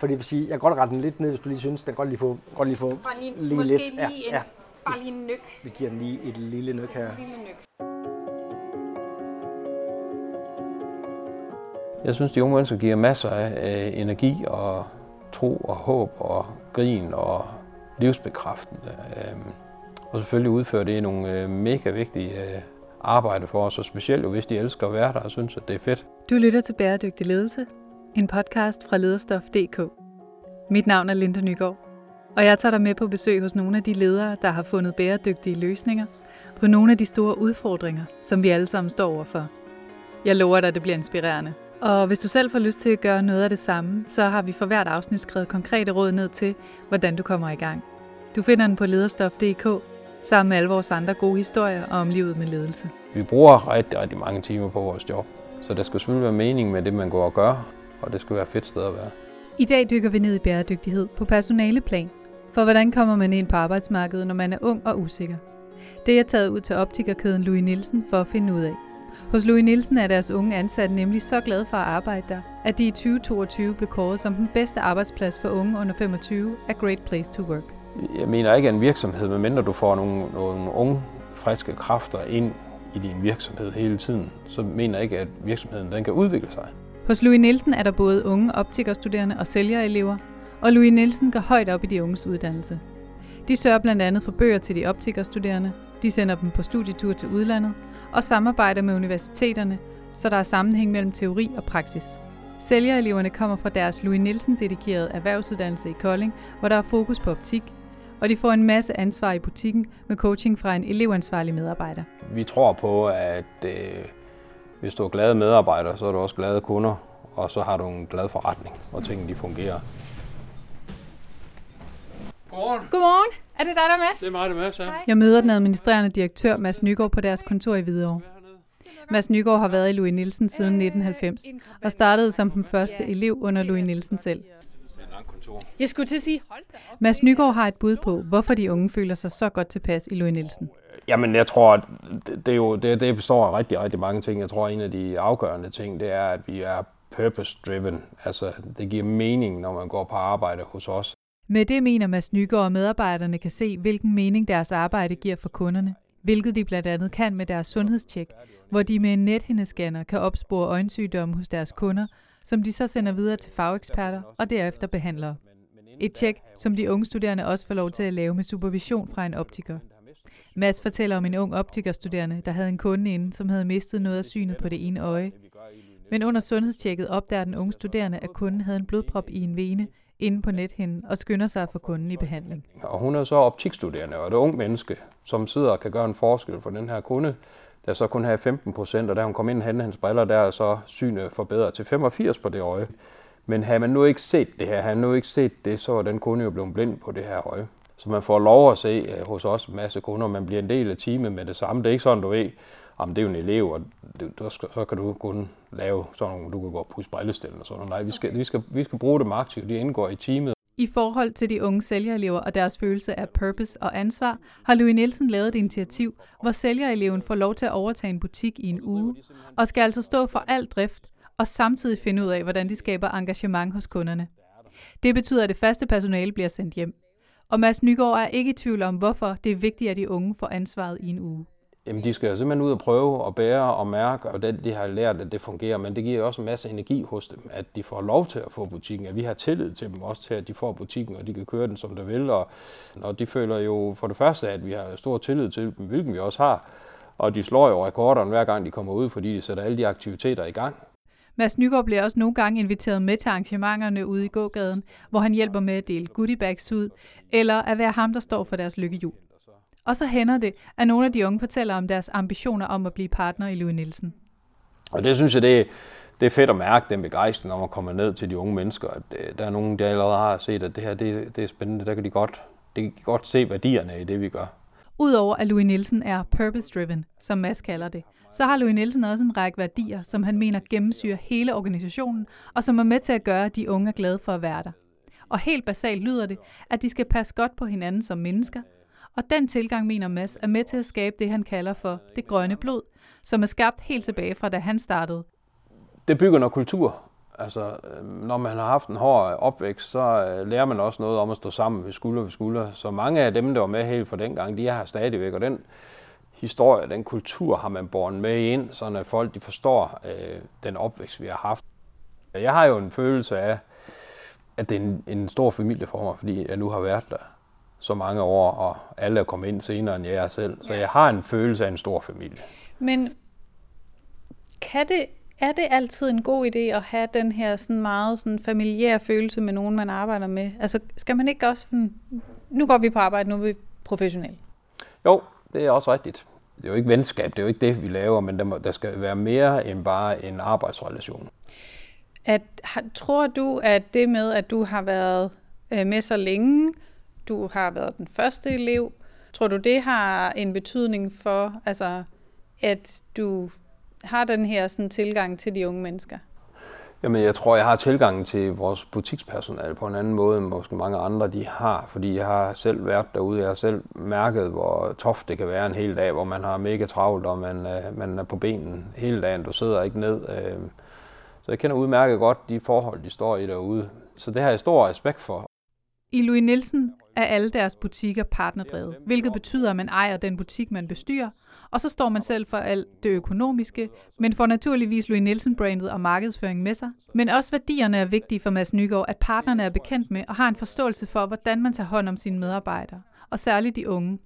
Fordi jeg vil sige, jeg kan godt rette den lidt ned, hvis du lige synes, den godt lige få, godt lige få Bare lige, lige måske lidt. lige, Ja, en, ja. bare lige en nyk. Vi giver den lige et lille nyk her. Lille nyk. Jeg synes, de unge mennesker giver masser af øh, energi og tro og håb og grin og livsbekræftende. Øh, og selvfølgelig udfører det nogle øh, mega vigtige øh, arbejde for os, og specielt jo hvis de elsker at være der og synes, at det er fedt. Du lytter til Bæredygtig Ledelse, en podcast fra lederstof.dk. Mit navn er Linda Nygaard, og jeg tager dig med på besøg hos nogle af de ledere, der har fundet bæredygtige løsninger på nogle af de store udfordringer, som vi alle sammen står overfor. Jeg lover dig, at det bliver inspirerende. Og hvis du selv får lyst til at gøre noget af det samme, så har vi for hvert afsnit skrevet konkrete råd ned til, hvordan du kommer i gang. Du finder den på lederstof.dk, sammen med alle vores andre gode historier om livet med ledelse. Vi bruger rigtig, rigtig mange timer på vores job, så der skal selvfølgelig være mening med det, man går og gør, og det skal være et fedt sted at være. I dag dykker vi ned i bæredygtighed på personaleplan. For hvordan kommer man ind på arbejdsmarkedet, når man er ung og usikker? Det er jeg taget ud til optikerkæden Louis Nielsen for at finde ud af. Hos Louis Nielsen er deres unge ansatte nemlig så glade for at arbejde der, at de i 2022 blev kåret som den bedste arbejdsplads for unge under 25 af Great Place to Work. Jeg mener ikke, at en virksomhed, medmindre du får nogle, nogle unge, friske kræfter ind i din virksomhed hele tiden, så mener jeg ikke, at virksomheden den kan udvikle sig. Hos Louis Nielsen er der både unge optikerstuderende og sælgerelever, og Louis Nielsen går højt op i de unges uddannelse. De sørger blandt andet for bøger til de optikerstuderende, de sender dem på studietur til udlandet og samarbejder med universiteterne, så der er sammenhæng mellem teori og praksis. Sælgereleverne kommer fra deres Louis Nielsen-dedikerede erhvervsuddannelse i Kolding, hvor der er fokus på optik, og de får en masse ansvar i butikken med coaching fra en elevansvarlig medarbejder. Vi tror på, at øh, hvis du er glade medarbejdere, så er du også glade kunder, og så har du en glad forretning, hvor tingene de fungerer. Godmorgen. Godmorgen. Er det dig, der er Mads? Det er mig, der er Mads, ja. Hej. Jeg møder den administrerende direktør Mads Nygaard på deres kontor i Hvidovre. Mads Nygaard har været i Louis Nielsen siden 1990 og startede som den første elev under Louis Nielsen selv. Kontor. Jeg skulle til at sige, hold da op. Mads Nygaard har et bud på, hvorfor de unge føler sig så godt tilpas i Louis Nielsen. Jamen, jeg tror, at det, er jo, det, det består af rigtig, rigtig mange ting. Jeg tror, at en af de afgørende ting, det er, at vi er purpose-driven. Altså, det giver mening, når man går på arbejde hos os. Med det mener Mads Nygaard, at medarbejderne kan se, hvilken mening deres arbejde giver for kunderne, hvilket de blandt andet kan med deres sundhedstjek, hvor de med en nethindescanner kan opspore øjensygdomme hos deres kunder, som de så sender videre til fageksperter og derefter behandlere. Et tjek, som de unge studerende også får lov til at lave med supervision fra en optiker. Mads fortæller om en ung optikerstuderende, der havde en kunde inde, som havde mistet noget af synet på det ene øje. Men under sundhedstjekket opdager den unge studerende, at kunden havde en blodprop i en vene inde på nethinden og skynder sig at få kunden i behandling. Og hun er så optikstuderende og et ung menneske, som sidder og kan gøre en forskel for den her kunde, der så kun havde 15 procent, og da hun kom ind og handlede hans briller, der er så synet forbedret til 85 på det øje. Men havde man nu ikke set det her, havde man nu ikke set det, så var den kunde jo blevet blind på det her øje. Så man får lov at se øh, hos os en masse kunder, man bliver en del af teamet med det samme. Det er ikke sådan, du ved, om det er jo en elev, og du, du så kan du kun lave sådan nogle, du kan gå og pusse brillestellen og sådan noget. Nej, vi skal, vi, skal, vi skal bruge dem aktivt, de indgår i teamet. I forhold til de unge sælgerelever og deres følelse af purpose og ansvar, har Louis Nielsen lavet et initiativ, hvor sælgereleven får lov til at overtage en butik i en uge, og skal altså stå for al drift, og samtidig finde ud af, hvordan de skaber engagement hos kunderne. Det betyder, at det faste personale bliver sendt hjem. Og Mads Nygaard er ikke i tvivl om, hvorfor det er vigtigt, at de unge får ansvaret i en uge. Jamen, de skal jo simpelthen ud og prøve og bære og mærke, og det, de har lært, at det fungerer, men det giver også en masse energi hos dem, at de får lov til at få butikken, at vi har tillid til dem også til, at de får butikken, og de kan køre den, som de vil, og, og de føler jo for det første, at vi har stor tillid til dem, hvilken vi også har, og de slår jo rekorderne hver gang, de kommer ud, fordi de sætter alle de aktiviteter i gang. Mads Nygaard bliver også nogle gange inviteret med til arrangementerne ude i gågaden, hvor han hjælper med at dele goodiebags ud, eller at være ham, der står for deres lykkehjul. Og så hænder det, at nogle af de unge fortæller om deres ambitioner om at blive partner i Louis Nielsen. Og det synes jeg, det, det er fedt at mærke den begejstring, når man kommer ned til de unge mennesker. At øh, der er nogen, der allerede har set, at det her det, det er spændende. Der kan de godt, de kan godt se værdierne i det, vi gør. Udover at Louis Nielsen er purpose-driven, som Mads kalder det, så har Louis Nielsen også en række værdier, som han mener gennemsyrer hele organisationen, og som er med til at gøre, at de unge er glade for at være der. Og helt basalt lyder det, at de skal passe godt på hinanden som mennesker, og den tilgang, mener Mads, er med til at skabe det, han kalder for det grønne blod, som er skabt helt tilbage fra da han startede. Det bygger noget kultur. Altså, øh, når man har haft en hård opvækst, så øh, lærer man også noget om at stå sammen ved skulder ved skulder. Så mange af dem, der var med helt fra dengang, de er her stadigvæk, og den historie, den kultur har man båret med ind, så at folk de forstår øh, den opvækst, vi har haft. Jeg har jo en følelse af, at det er en, en stor familie for mig, fordi jeg nu har været der så mange år, og alle er kommet ind senere end jeg selv. Så jeg har en følelse af en stor familie. Men kan det, er det altid en god idé at have den her sådan meget sådan familiær følelse med nogen, man arbejder med? Altså skal man ikke også sådan, nu går vi på arbejde, nu er vi professionelle? Jo, det er også rigtigt. Det er jo ikke venskab, det er jo ikke det, vi laver, men der, må, der skal være mere end bare en arbejdsrelation. At, tror du, at det med, at du har været øh, med så længe, du har været den første elev, tror du, det har en betydning for, altså, at du har den her sådan, tilgang til de unge mennesker? Jamen, jeg tror, jeg har tilgang til vores butikspersonale på en anden måde, end måske mange andre de har. Fordi jeg har selv været derude, jeg har selv mærket, hvor toft det kan være en hel dag, hvor man har mega travlt, og man, øh, man er på benen hele dagen, du sidder ikke ned. Øh. Så jeg kender udmærket godt de forhold, de står i derude. Så det har jeg stor respekt for. I Louis Nielsen er alle deres butikker partnerdrevet, hvilket betyder, at man ejer den butik, man bestyrer, og så står man selv for alt det økonomiske, men får naturligvis Louis Nielsen-brandet og markedsføring med sig. Men også værdierne er vigtige for Mads Nygaard, at partnerne er bekendt med og har en forståelse for, hvordan man tager hånd om sine medarbejdere, og særligt de unge.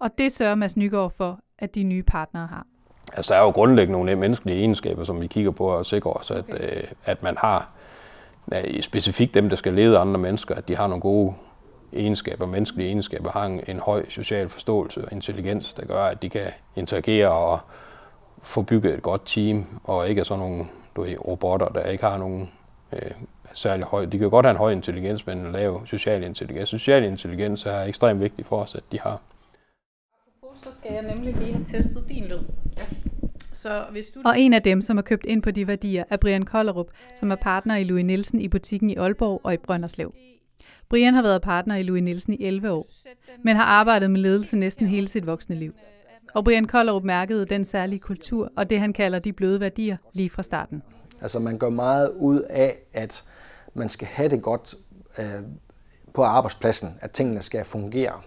Og det sørger Mads Nygaard for, at de nye partnere har. Altså, der er jo grundlæggende nogle menneskelige egenskaber, som vi kigger på og sikrer os, at, okay. øh, at man har specifikt dem, der skal lede andre mennesker, at de har nogle gode egenskaber, menneskelige egenskaber, har en, en høj social forståelse og intelligens, der gør, at de kan interagere og få bygget et godt team, og ikke er sådan nogle du ved, robotter, der ikke har nogen øh, særlig høj. De kan godt have en høj intelligens, men en lav social intelligens. Social intelligens er ekstremt vigtigt for os, at de har. Så skal jeg nemlig lige have testet din lyd. Ja. Så hvis du... Og en af dem, som har købt ind på de værdier, er Brian Kollerup, som er partner i Louis Nielsen i butikken i Aalborg og i Brønderslev. Brian har været partner i Louis Nielsen i 11 år, men har arbejdet med ledelse næsten hele sit voksne liv. Og Brian Kollerup mærkede den særlige kultur og det, han kalder de bløde værdier lige fra starten. Altså man gør meget ud af, at man skal have det godt øh, på arbejdspladsen, at tingene skal fungere.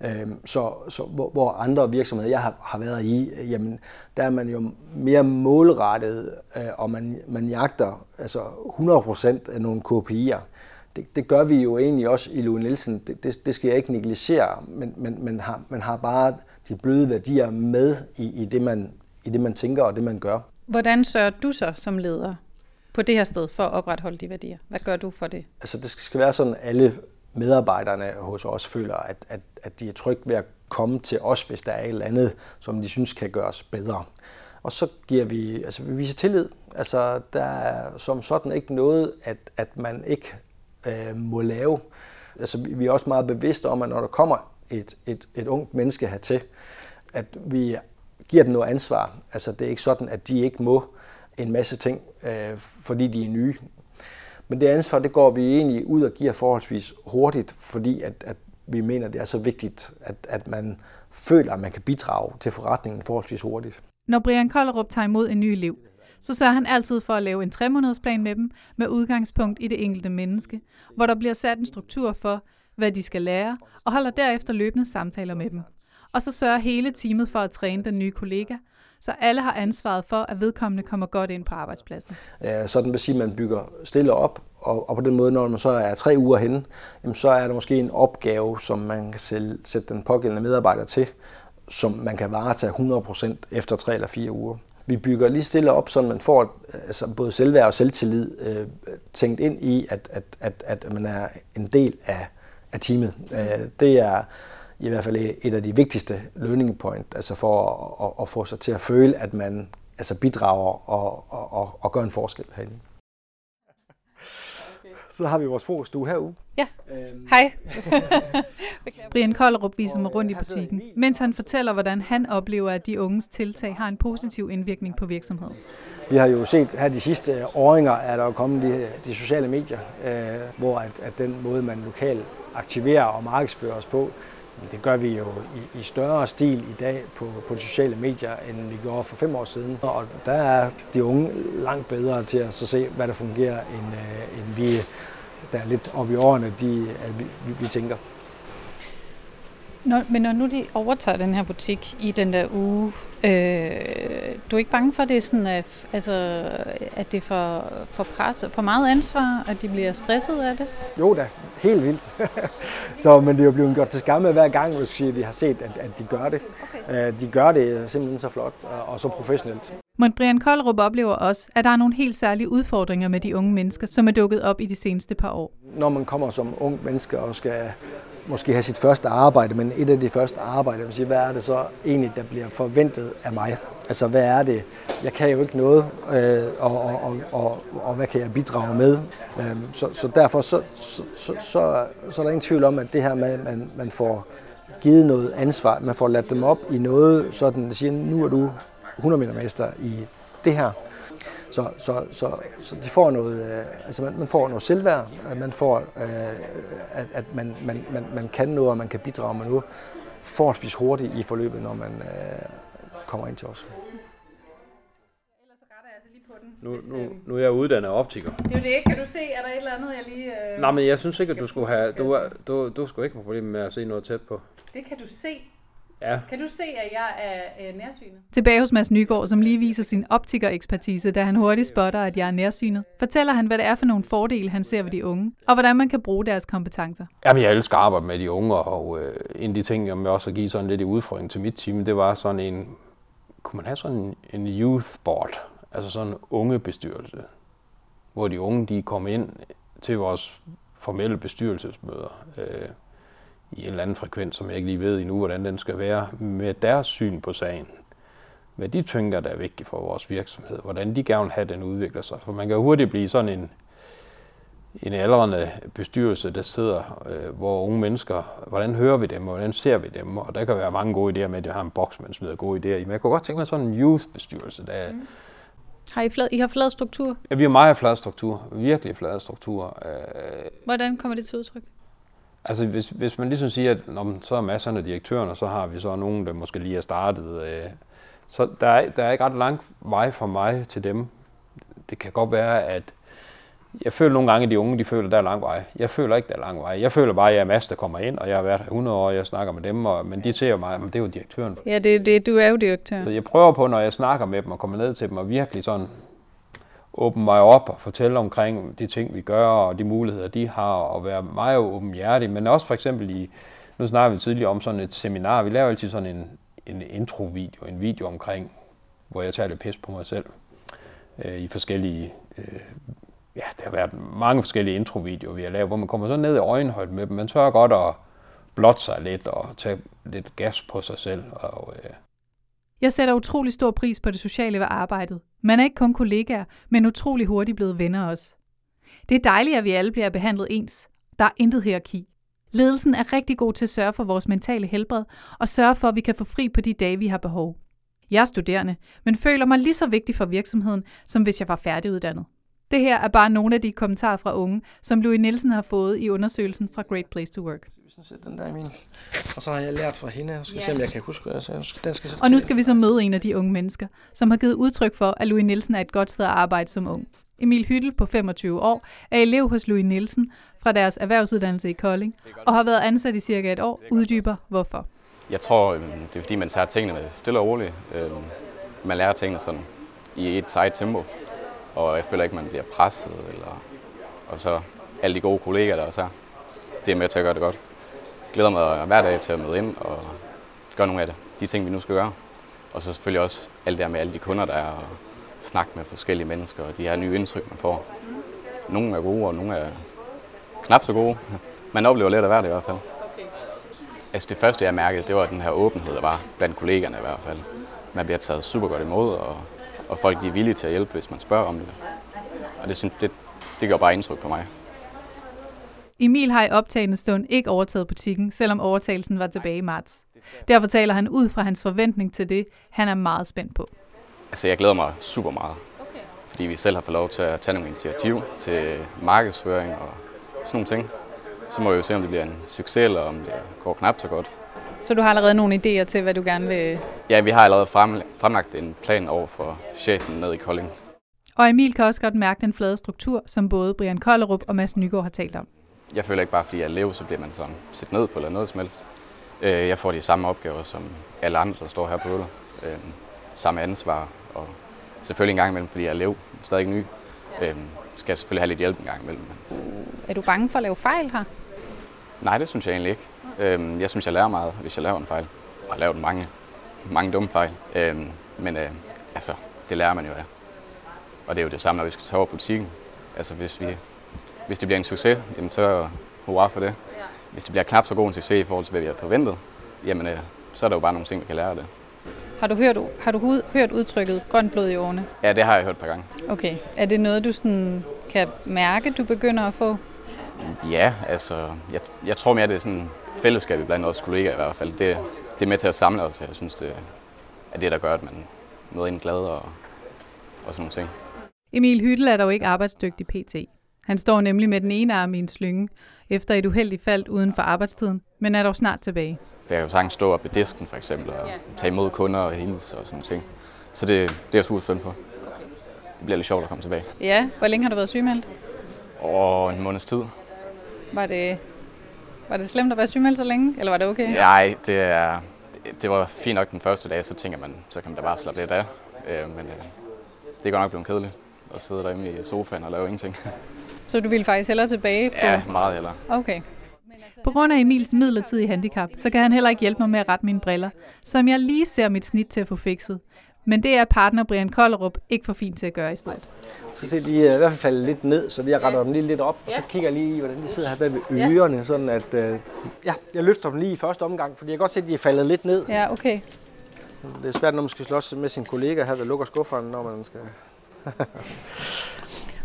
Øhm, så, så hvor, hvor andre virksomheder, jeg har, har været i, jamen, der er man jo mere målrettet, øh, og man, man jagter altså 100% af nogle KPI'er. Det, det gør vi jo egentlig også i Louis Nielsen. Det, det, det skal jeg ikke negligere, men, men man, har, man har bare de bløde værdier med i, i, det, man, i det, man tænker og det, man gør. Hvordan sørger du så som leder på det her sted for at opretholde de værdier? Hvad gør du for det? Altså det skal være sådan, alle medarbejderne hos os føler, at, at, at de er trygge ved at komme til os, hvis der er et eller andet, som de synes kan gøres bedre. Og så giver vi, altså vi viser tillid. Altså der er som sådan ikke noget, at, at man ikke øh, må lave. Altså vi er også meget bevidste om, at når der kommer et, et, et ungt menneske hertil, at vi giver dem noget ansvar. Altså det er ikke sådan, at de ikke må en masse ting, øh, fordi de er nye. Men det ansvar, det går vi egentlig ud og giver forholdsvis hurtigt, fordi at, at vi mener, det er så vigtigt, at, at man føler, at man kan bidrage til forretningen forholdsvis hurtigt. Når Brian Kollerup tager imod en ny elev, så sørger han altid for at lave en tre med dem, med udgangspunkt i det enkelte menneske, hvor der bliver sat en struktur for, hvad de skal lære, og holder derefter løbende samtaler med dem. Og så sørger hele teamet for at træne den nye kollega, så alle har ansvaret for, at vedkommende kommer godt ind på arbejdspladsen. Sådan vil sige, at man bygger stille op, og, og på den måde, når man så er tre uger henne, jamen så er der måske en opgave, som man kan sætte den pågældende medarbejder til, som man kan varetage 100% efter tre eller fire uger. Vi bygger lige stille op, så man får altså både selvværd og selvtillid øh, tænkt ind i, at, at, at, at man er en del af, af teamet. Øh, det er i hvert fald et af de vigtigste learning point, altså for at, at, at få sig til at føle, at man altså bidrager og, og, og, og gør en forskel herinde. Så har vi vores frokoststue herude. Ja, øhm. hej. Brian Kollerup viser mig rundt i butikken, mens han fortæller, hvordan han oplever, at de unges tiltag har en positiv indvirkning på virksomheden. Vi har jo set her de sidste åringer, at der er kommet de, de sociale medier, øh, hvor at, at den måde, man lokalt aktiverer og markedsfører os på, det gør vi jo i, i større stil i dag på, på de sociale medier, end vi gjorde for fem år siden. Og der er de unge langt bedre til at så se, hvad der fungerer, end, øh, end vi, der er lidt oppe i årene, de, at vi, vi, vi tænker. Når, men når nu de overtager den her butik i den der uge, øh, du er ikke bange for, at det er, sådan, at, altså, at det er for, for, pres, for meget ansvar, at de bliver stresset af det? Jo da, helt vildt. så, men det er jo blevet gjort til skamme hver gang, hvis vi har set, at, at de gør det. Okay. Øh, de gør det simpelthen så flot og, og så professionelt. Men Brian Koldrup oplever også, at der er nogle helt særlige udfordringer med de unge mennesker, som er dukket op i de seneste par år. Når man kommer som ung menneske og skal måske have sit første arbejde, men et af de første arbejde, jeg vil sige, hvad er det så egentlig, der bliver forventet af mig? Altså, hvad er det? Jeg kan jo ikke noget, øh, og, og, og, og, og hvad kan jeg bidrage med? Øh, så, så derfor så, så, så, så, så er der ingen tvivl om, at det her med, at man, man får givet noget ansvar, man får ladt dem op i noget, sådan at siger, nu er du 100 meter mester i det her. Så, så, så, så de får noget, øh, altså man, man får noget selvværd, man får, øh, at, at man, man, man, man kan noget, og man kan bidrage med noget forholdsvis hurtigt i forløbet, når man øh, kommer ind til os. Nu, nu, nu er jeg uddannet optiker. Det er jo det. Kan du se, er der et eller andet, jeg lige... Øh, Nej, men jeg synes ikke, at du skulle have... Du, du, du skulle ikke have problemer med at se noget tæt på. Det kan du se. Ja. Kan du se, at jeg er øh, nærsynet? Tilbage hos Mads Nygaard, som lige viser sin optikerekspertise, da han hurtigt spotter, at jeg er nærsynet, fortæller han, hvad det er for nogle fordele, han ser ved de unge, og hvordan man kan bruge deres kompetencer. Jamen, jeg elsker at arbejde med de unge, og øh, en af de ting, jeg også har givet sådan lidt i udfordring til mit team, det var sådan en, kunne man have sådan en, en youth board, altså sådan en unge bestyrelse, hvor de unge, de kom ind til vores formelle bestyrelsesmøder, øh, i en eller anden frekvens, som jeg ikke lige ved endnu, hvordan den skal være, med deres syn på sagen. Hvad de tænker, der er vigtigt for vores virksomhed. Hvordan de gerne vil have, den udvikler sig. For man kan hurtigt blive sådan en, en aldrende bestyrelse, der sidder, øh, hvor unge mennesker, hvordan hører vi dem, og hvordan ser vi dem? Og der kan være mange gode idéer med, at jeg har en boks, man smider gode idéer i. Men jeg kunne godt tænke mig sådan en youth-bestyrelse, der mm. Har I, flad, I har flad struktur? Ja, vi har meget flad struktur. Virkelig flad struktur. Øh, hvordan kommer det til udtryk? Altså hvis, hvis man ligesom siger, at når, så er masserne af direktøren, og så har vi så nogen, der måske lige er startet. Øh, så der er, der er ikke ret lang vej for mig til dem. Det kan godt være, at jeg føler nogle gange, at de unge de føler, at der er lang vej. Jeg føler ikke, der er lang vej. Jeg føler bare, at jeg er Mads, der kommer ind, og jeg har været 100 år, og jeg snakker med dem, og, men de ser mig, men det er jo direktøren. Ja, det, det, du er jo direktør. Så jeg prøver på, når jeg snakker med dem og kommer ned til dem, og virkelig sådan åbne mig op og fortælle omkring de ting, vi gør, og de muligheder, de har, og være meget åbenhjertig, men også for eksempel i, nu snakker vi tidligere om sådan et seminar, vi laver altid sådan en, en intro-video, en video omkring, hvor jeg tager det pis på mig selv, øh, i forskellige, øh, ja, der har været mange forskellige introvideoer, vi har lavet, hvor man kommer så ned i øjenhøjde med dem, man tør godt at blotte sig lidt og tage lidt gas på sig selv, og øh, jeg sætter utrolig stor pris på det sociale ved arbejdet. Man er ikke kun kollegaer, men utrolig hurtigt blevet venner også. Det er dejligt, at vi alle bliver behandlet ens. Der er intet hierarki. Ledelsen er rigtig god til at sørge for vores mentale helbred og sørge for, at vi kan få fri på de dage, vi har behov. Jeg er studerende, men føler mig lige så vigtig for virksomheden, som hvis jeg var færdiguddannet. Det her er bare nogle af de kommentarer fra unge, som Louis Nielsen har fået i undersøgelsen fra Great Place to Work. Den der min. Og så har jeg lært fra hende, jeg skal yeah. se, om jeg kan huske det. Altså, den skal og nu skal vi så møde en af de unge mennesker, som har givet udtryk for, at Louis Nielsen er et godt sted at arbejde som ung. Emil Hyttel på 25 år er elev hos Louis Nielsen fra deres erhvervsuddannelse i Kolding, og har været ansat i cirka et år, uddyber hvorfor. Jeg tror, øhm, det er fordi, man tager tingene stille og roligt. Øhm, man lærer tingene sådan i et eget tempo og jeg føler ikke, man bliver presset. Eller, og så alle de gode kollegaer, der også er, det er med til at gøre det godt. Jeg glæder mig hver dag til at møde ind og gøre nogle af det, de ting, vi nu skal gøre. Og så selvfølgelig også alt det der med alle de kunder, der er, og snakke med forskellige mennesker, og de her nye indtryk, man får. Nogle er gode, og nogle er knap så gode. Man oplever lidt af hvert i hvert fald. Okay. Altså det første, jeg mærkede, det var den her åbenhed, der var blandt kollegerne i hvert fald. Man bliver taget super godt imod, og og folk de er villige til at hjælpe, hvis man spørger om det. Og det, synes, det, det gør bare indtryk på mig. Emil har i optagende stund ikke overtaget butikken, selvom overtagelsen var tilbage i marts. Derfor taler han ud fra hans forventning til det, han er meget spændt på. Altså, jeg glæder mig super meget, fordi vi selv har fået lov til at tage nogle initiativ til markedsføring og sådan nogle ting. Så må vi jo se, om det bliver en succes, eller om det går knap så godt. Så du har allerede nogle idéer til, hvad du gerne vil... Ja, vi har allerede frem, fremlagt en plan over for chefen ned i Kolding. Og Emil kan også godt mærke den flade struktur, som både Brian Kollerup og Mads Nygaard har talt om. Jeg føler ikke bare, fordi jeg er elev, så bliver man sådan set ned på eller noget som helst. Øh, Jeg får de samme opgaver som alle andre, der står her på ølet. Øh, Samme ansvar, og selvfølgelig en gang imellem, fordi jeg er elev, stadig ny, øh, skal jeg selvfølgelig have lidt hjælp en gang imellem. Er du bange for at lave fejl her? Nej, det synes jeg egentlig ikke. Øh, Jeg synes, jeg lærer meget, hvis jeg laver en fejl. Og har lavet mange, mange dumme fejl. Øh, Men øh, altså, det lærer man jo af. Og det er jo det samme, når vi skal tage over butikken. Altså, hvis, vi, hvis det bliver en succes, jamen, så hurra for det. Hvis det bliver knap så god en succes i forhold til, hvad vi har forventet, jamen, øh, så er der jo bare nogle ting, vi kan lære af det. Har du hørt, har du hørt udtrykket grønt blod i årene? Ja, det har jeg hørt et par gange. Okay. Er det noget, du sådan kan mærke, du begynder at få? Ja, altså, jeg, jeg tror mere, det er sådan fællesskab blandt os kollegaer i hvert fald. Det, det er med til at samle os. Jeg synes, det er det, der gør, at man møder ind glad og, og sådan nogle ting. Emil Hyttel er dog ikke arbejdsdygtig pt. Han står nemlig med den ene arm i en slynge, efter et uheldigt fald uden for arbejdstiden, men er dog snart tilbage. For jeg kan jo sagtens stå op ved disken for eksempel og tage imod kunder og hilse og sådan nogle ting. Så det, det er jeg super spændt på. Det bliver lidt sjovt at komme tilbage. Ja. Hvor længe har du været sygemeldt? Og en måneds tid. Var det, var det slemt at være sygemeldt så længe, eller var det okay? Nej, det, er, det, var fint nok den første dag, så tænker man, så kan man da bare slappe lidt af. Øh, men øh, det er godt nok blevet kedeligt at sidde derinde i sofaen og lave ingenting. Så du ville faktisk hellere tilbage på... Ja, meget hellere. Okay. På grund af Emils midlertidige handicap, så kan han heller ikke hjælpe mig med at rette mine briller, som jeg lige ser mit snit til at få fikset. Men det er partner Brian Kollerup ikke for fint til at gøre i stedet. Så ser de øh, i hvert fald faldet lidt ned, så jeg retter dem lige lidt op, og så kigger jeg lige, hvordan de sidder her bag ved ørerne, sådan at, øh, ja, jeg løfter dem lige i første omgang, fordi jeg kan godt se, at de er faldet lidt ned. Ja, okay. Det er svært, når man skal slås med sin kollega her, der lukker skufferen, når man skal...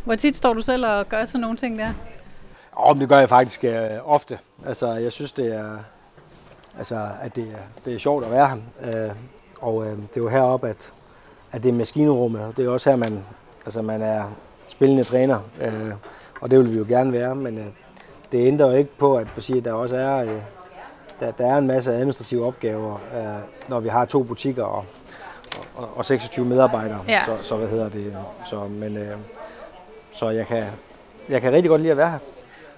Hvor tit står du selv og gør sådan nogle ting der? Åh, men det gør jeg faktisk øh, ofte. Altså, jeg synes, det er, altså, at det er, det er sjovt at være her. Øh, og øh, det er jo heroppe, at, at det er maskinrummet, og det er også her, man, altså, man er spillende træner. Øh, og det vil vi jo gerne være, men øh, det ændrer jo ikke på, at, at der også er, øh, der, der er en masse administrative opgaver, øh, når vi har to butikker og, og, og 26 medarbejdere. Ja. Så, så hvad hedder det? Så, men, øh, så jeg kan, jeg kan rigtig godt lide at være her.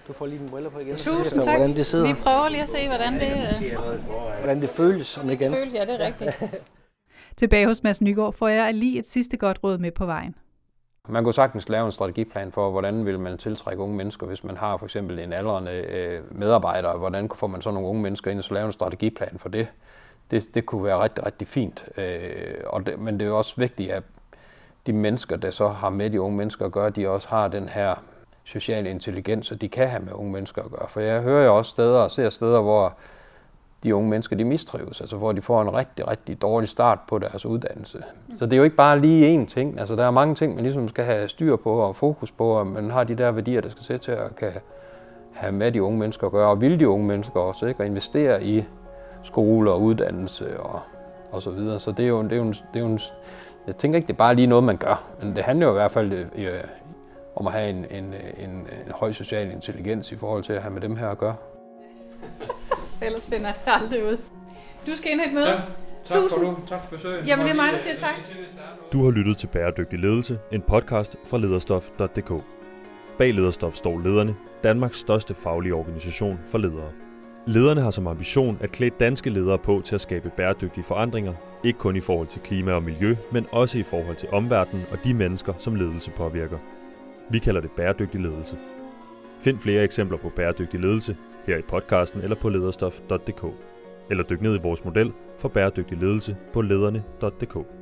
Du får lige mine briller på igen. så Tusind jeg, tak. Hvordan det sidder. Vi prøver lige at se, hvordan det øh, Hvordan det føles, om ikke andet. føles. Ja, det er rigtigt. Tilbage hos Mads Nygaard får jeg lige et sidste godt råd med på vejen. Man kunne sagtens lave en strategiplan for, hvordan vil man tiltrække unge mennesker, hvis man har for eksempel en aldrende øh, medarbejder. Hvordan får man så nogle unge mennesker ind og så lave en strategiplan for det? Det, det kunne være rigtig, rigtig fint. Øh, og det, men det er jo også vigtigt, at de mennesker, der så har med de unge mennesker at gøre, de også har den her social intelligens, og de kan have med unge mennesker at gøre. For jeg hører jo også steder og ser steder, hvor de unge mennesker de mistrives, altså hvor de får en rigtig, rigtig dårlig start på deres uddannelse. Så det er jo ikke bare lige én ting. Altså der er mange ting, man ligesom skal have styr på og fokus på, og man har de der værdier, der skal sætte til at kan have med de unge mennesker at gøre, og vil de unge mennesker også, ikke? Og investere i skole og uddannelse og, og så videre. Så det er jo, det er jo, en, det er jo en, jeg tænker ikke, det er bare lige noget, man gør, men det handler jo i hvert fald i, om at have en, en, en, en høj social intelligens i forhold til at have med dem her at gøre. Ellers finder jeg aldrig ud. Du skal ind i et møde. Ja, tak Tusind. for du. Tak for besøget. Jamen, det er mig, der siger tak. Du har lyttet til Bæredygtig Ledelse, en podcast fra lederstof.dk. Bag Lederstof står lederne, Danmarks største faglige organisation for ledere. Lederne har som ambition at klæde danske ledere på til at skabe bæredygtige forandringer, ikke kun i forhold til klima og miljø, men også i forhold til omverdenen og de mennesker, som ledelse påvirker. Vi kalder det bæredygtig ledelse. Find flere eksempler på bæredygtig ledelse her i podcasten eller på lederstof.dk. Eller dyk ned i vores model for bæredygtig ledelse på lederne.dk.